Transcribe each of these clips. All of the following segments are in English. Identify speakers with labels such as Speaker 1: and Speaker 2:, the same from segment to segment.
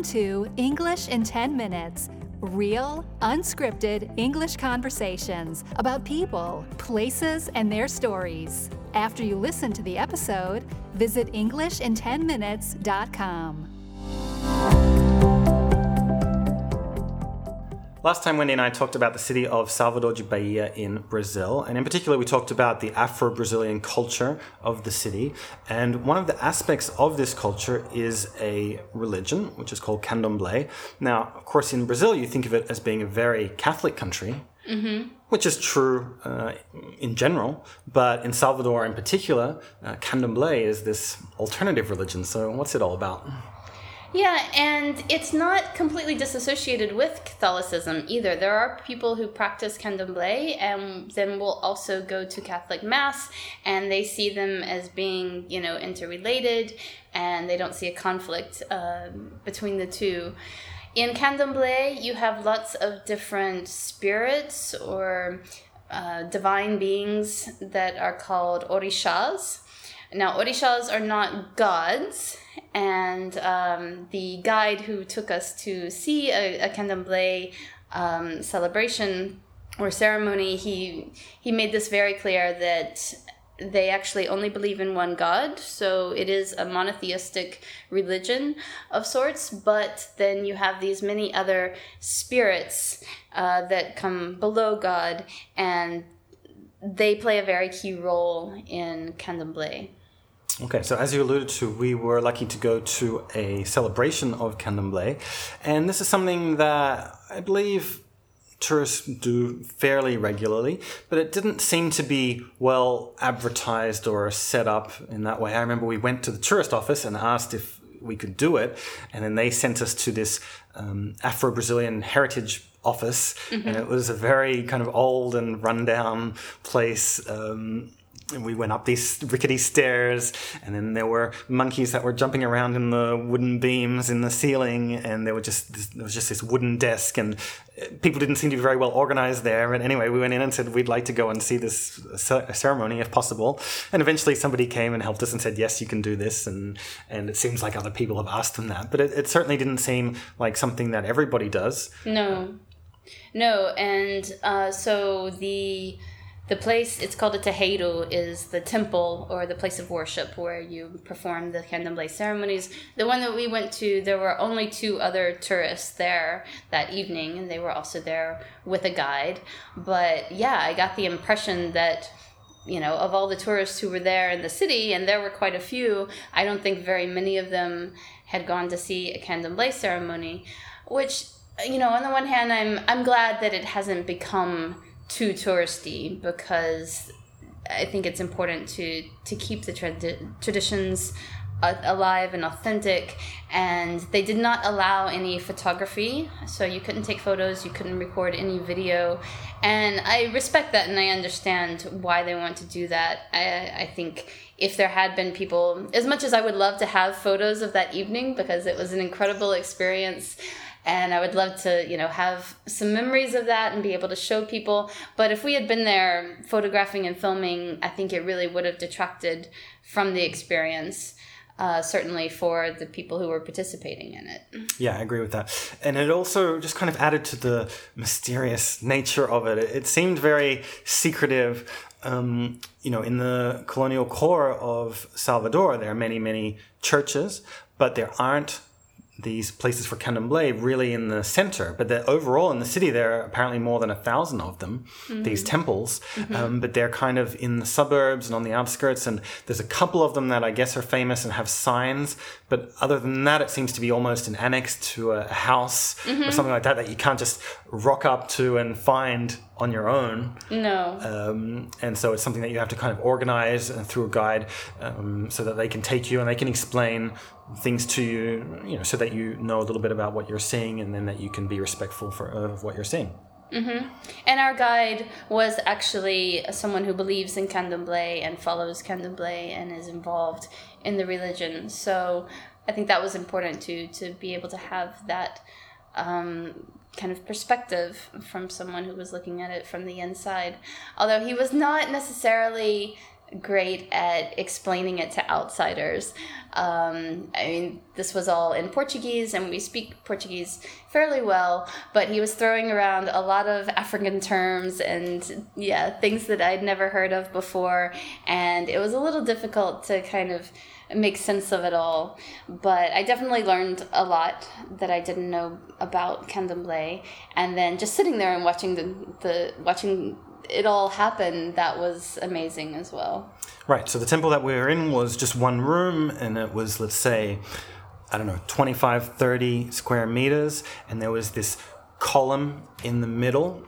Speaker 1: Welcome to English in 10 Minutes real, unscripted English conversations about people, places, and their stories. After you listen to the episode, visit EnglishIn10Minutes.com.
Speaker 2: Last time, Wendy and I talked about the city of Salvador de Bahia in Brazil, and in particular, we talked about the Afro Brazilian culture of the city. And one of the aspects of this culture is a religion, which is called candomblé. Now, of course, in Brazil, you think of it as being a very Catholic country, mm-hmm. which is true uh, in general, but in Salvador in particular, uh, candomblé is this alternative religion. So, what's it all about?
Speaker 3: Yeah, and it's not completely disassociated with Catholicism either. There are people who practice candomblé and then will also go to Catholic Mass, and they see them as being, you know, interrelated, and they don't see a conflict uh, between the two. In candomblé, you have lots of different spirits or uh, divine beings that are called orishas. Now, orishas are not gods, and um, the guide who took us to see a, a candomblé um, celebration or ceremony, he he made this very clear that they actually only believe in one God, so it is a monotheistic religion of sorts. But then you have these many other spirits uh, that come below God, and they play a very key role in candomblé.
Speaker 2: Okay, so as you alluded to, we were lucky to go to a celebration of Candomblé, and this is something that I believe tourists do fairly regularly, but it didn't seem to be well advertised or set up in that way. I remember we went to the tourist office and asked if we could do it, and then they sent us to this um, Afro Brazilian heritage office, mm-hmm. and it was a very kind of old and rundown place. Um, and we went up these rickety stairs and then there were monkeys that were jumping around in the wooden beams in the ceiling and there were just this, there was just this wooden desk and uh, people didn't seem to be very well organized there and anyway we went in and said we'd like to go and see this ceremony if possible. And eventually somebody came and helped us and said yes you can do this and and it seems like other people have asked them that but it, it certainly didn't seem like something that everybody does.
Speaker 3: No. No and uh, so the the place it's called a terreiro is the temple or the place of worship where you perform the candomblé ceremonies. The one that we went to there were only two other tourists there that evening and they were also there with a guide. But yeah i got the impression that you know of all the tourists who were there in the city and there were quite a few i don't think very many of them had gone to see a candomblé ceremony which you know on the one hand i'm i'm glad that it hasn't become too touristy because I think it's important to to keep the trad- traditions uh, alive and authentic. And they did not allow any photography, so you couldn't take photos, you couldn't record any video. And I respect that, and I understand why they want to do that. I, I think if there had been people, as much as I would love to have photos of that evening because it was an incredible experience and I would love to, you know, have some memories of that and be able to show people. But if we had been there photographing and filming, I think it really would have detracted from the experience. Uh, certainly for the people who were participating in it.
Speaker 2: Yeah, I agree with that. And it also just kind of added to the mysterious nature of it. It, seemed very secretive. Um, you know, in the colonial core of Salvador, there are many, many churches, but there aren't these places for candomblé really in the center, but they're overall in the city there are apparently more than a thousand of them, mm-hmm. these temples, mm-hmm. um, but they're kind of in the suburbs and on the outskirts, and there's a couple of them that I guess are famous and have signs, but other than that, it seems to be almost an annex to a house mm-hmm. or something like that that you can't just rock up to and find on your own.
Speaker 3: No.
Speaker 2: Um, and so it's something that you have to kind of organize through a guide um, so that they can take you and they can explain things to you, you know, so that you know a little bit about what you're seeing and then that you can be respectful for of what you're seeing.
Speaker 3: Mm-hmm. And our guide was actually someone who believes in candomblé and follows candomblé and is involved in the religion. So I think that was important to to be able to have that um, kind of perspective from someone who was looking at it from the inside. Although he was not necessarily great at explaining it to outsiders. Um, I mean, this was all in Portuguese, and we speak Portuguese fairly well, but he was throwing around a lot of African terms and, yeah, things that I'd never heard of before, and it was a little difficult to kind of make sense of it all. But I definitely learned a lot that I didn't know about Candomblé, and then just sitting there and watching the, the watching it all happened, that was amazing as well.
Speaker 2: Right. So the temple that we were in was just one room, and it was, let's say, I don't know, 25, 30 square meters, and there was this column in the middle.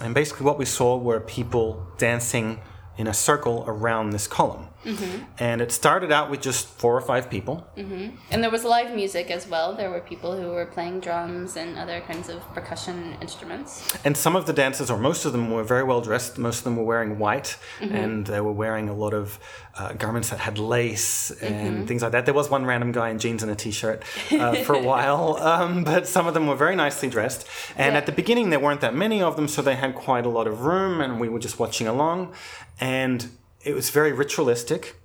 Speaker 2: And basically, what we saw were people dancing in a circle around this column. Mm-hmm. And it started out with just four or five people.
Speaker 3: Mm-hmm. And there was live music as well. There were people who were playing drums and other kinds of percussion instruments.
Speaker 2: And some of the dancers, or most of them, were very well dressed. Most of them were wearing white, mm-hmm. and they were wearing a lot of uh, garments that had lace and mm-hmm. things like that. There was one random guy in jeans and a t-shirt uh, for a while, um, but some of them were very nicely dressed. And yeah. at the beginning, there weren't that many of them, so they had quite a lot of room, and we were just watching along. And it was very ritualistic.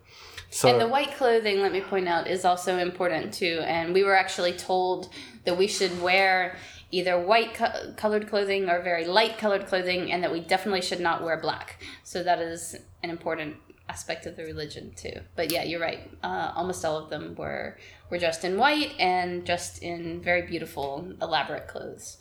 Speaker 3: So, and the white clothing, let me point out, is also important too. And we were actually told that we should wear either white co- colored clothing or very light colored clothing, and that we definitely should not wear black. So that is an important aspect of the religion too. But yeah, you're right. Uh, almost all of them were were dressed in white and dressed in very beautiful, elaborate clothes.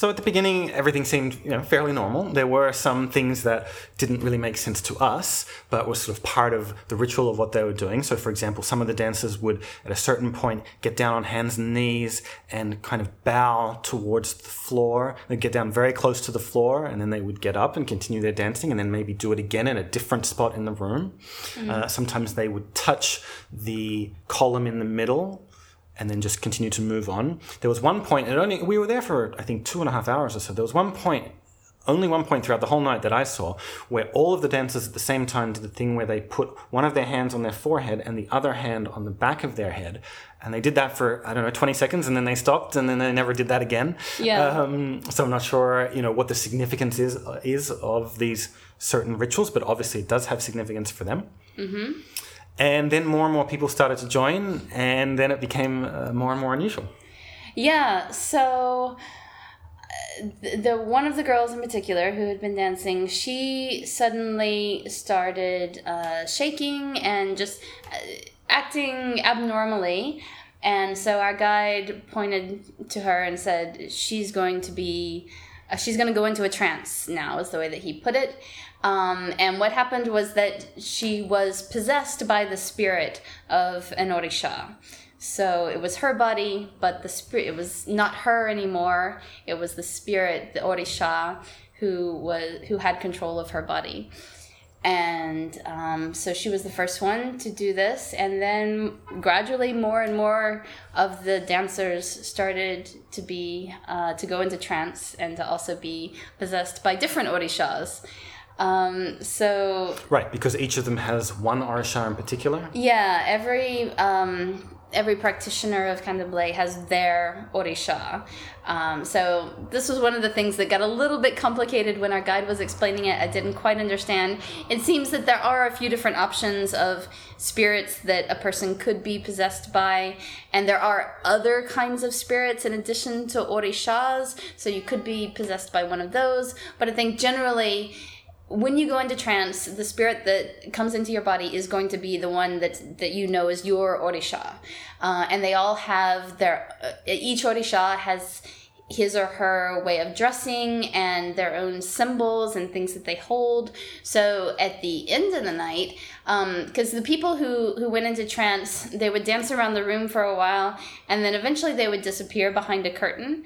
Speaker 2: So at the beginning, everything seemed you know fairly normal. There were some things that didn't really make sense to us, but were sort of part of the ritual of what they were doing. So, for example, some of the dancers would, at a certain point, get down on hands and knees and kind of bow towards the floor. They'd get down very close to the floor, and then they would get up and continue their dancing, and then maybe do it again in a different spot in the room. Mm-hmm. Uh, sometimes they would touch the column in the middle and then just continue to move on. There was one point, and only we were there for I think two and a half hours or so. There was one point, only one point throughout the whole night that I saw where all of the dancers at the same time did the thing where they put one of their hands on their forehead and the other hand on the back of their head, and they did that for I don't know twenty seconds, and then they stopped, and then they never did that again.
Speaker 3: Yeah.
Speaker 2: Um, so I'm not sure, you know, what the significance is is of these certain rituals, but obviously it does have significance for them. Mm-hmm. And then more and more people started to join, and then it became uh, more and more unusual.
Speaker 3: Yeah, so uh, the one of the girls in particular who had been dancing, she suddenly started uh, shaking and just uh, acting abnormally. And so our guide pointed to her and said, "She's going to be, uh, she's going to go into a trance now," is the way that he put it. Um, and what happened was that she was possessed by the spirit of an Orisha. So it was her body, but the spirit it was not her anymore. It was the spirit, the Orisha, who was who had control of her body. And um, so she was the first one to do this, and then gradually more and more of the dancers started to be uh, to go into trance and to also be possessed by different orishas. Um, so
Speaker 2: right, because each of them has one Orisha in particular.
Speaker 3: Yeah, every um, every practitioner of Candomblé has their Orisha. Um, so this was one of the things that got a little bit complicated when our guide was explaining it. I didn't quite understand. It seems that there are a few different options of spirits that a person could be possessed by, and there are other kinds of spirits in addition to Orishas. So you could be possessed by one of those. But I think generally when you go into trance, the spirit that comes into your body is going to be the one that that you know is your orisha, uh, and they all have their uh, each orisha has his or her way of dressing and their own symbols and things that they hold. So at the end of the night, because um, the people who who went into trance, they would dance around the room for a while, and then eventually they would disappear behind a curtain.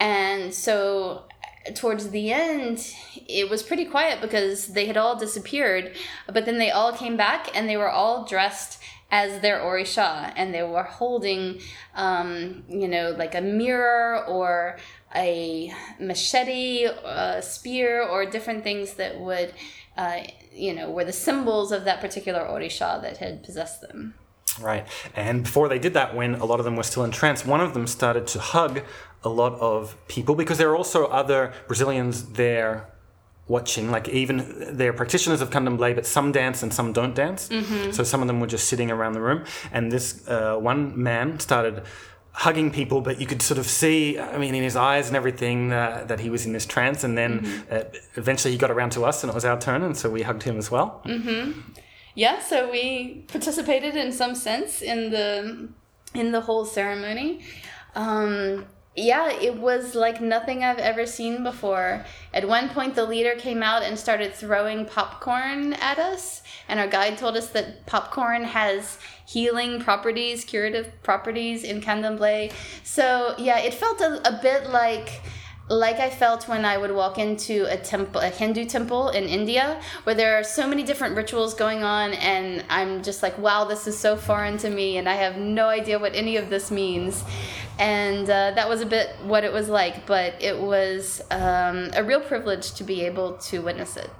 Speaker 3: And so towards the end, it was pretty quiet because they had all disappeared. But then they all came back and they were all dressed as their Orisha and they were holding, um, you know, like a mirror or a machete, a spear, or different things that would, uh, you know, were the symbols of that particular Orisha that had possessed them.
Speaker 2: Right. And before they did that, when a lot of them were still in trance, one of them started to hug a lot of people because there are also other Brazilians there watching. Like even they're practitioners of candomblé, but some dance and some don't dance. So some of them were just sitting around the room, and this uh, one man started hugging people, but you could sort of see, I mean, in his eyes and everything, uh, that he was in this trance. And then uh, eventually he got around to us, and it was our turn, and so we hugged him as well.
Speaker 3: Yeah so we participated in some sense in the in the whole ceremony. Um yeah it was like nothing i've ever seen before. At one point the leader came out and started throwing popcorn at us and our guide told us that popcorn has healing properties curative properties in candomblé. So yeah it felt a, a bit like like I felt when I would walk into a temple, a Hindu temple in India, where there are so many different rituals going on, and I'm just like, wow, this is so foreign to me, and I have no idea what any of this means. And uh, that was a bit what it was like, but it was um, a real privilege to be able to witness it.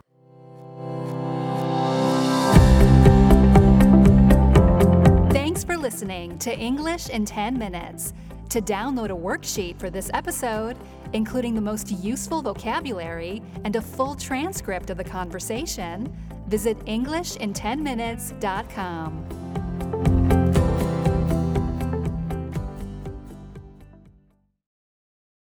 Speaker 1: Thanks for listening to English in 10 Minutes. To download a worksheet for this episode, including the most useful vocabulary and a full transcript of the conversation, visit Englishin10minutes.com.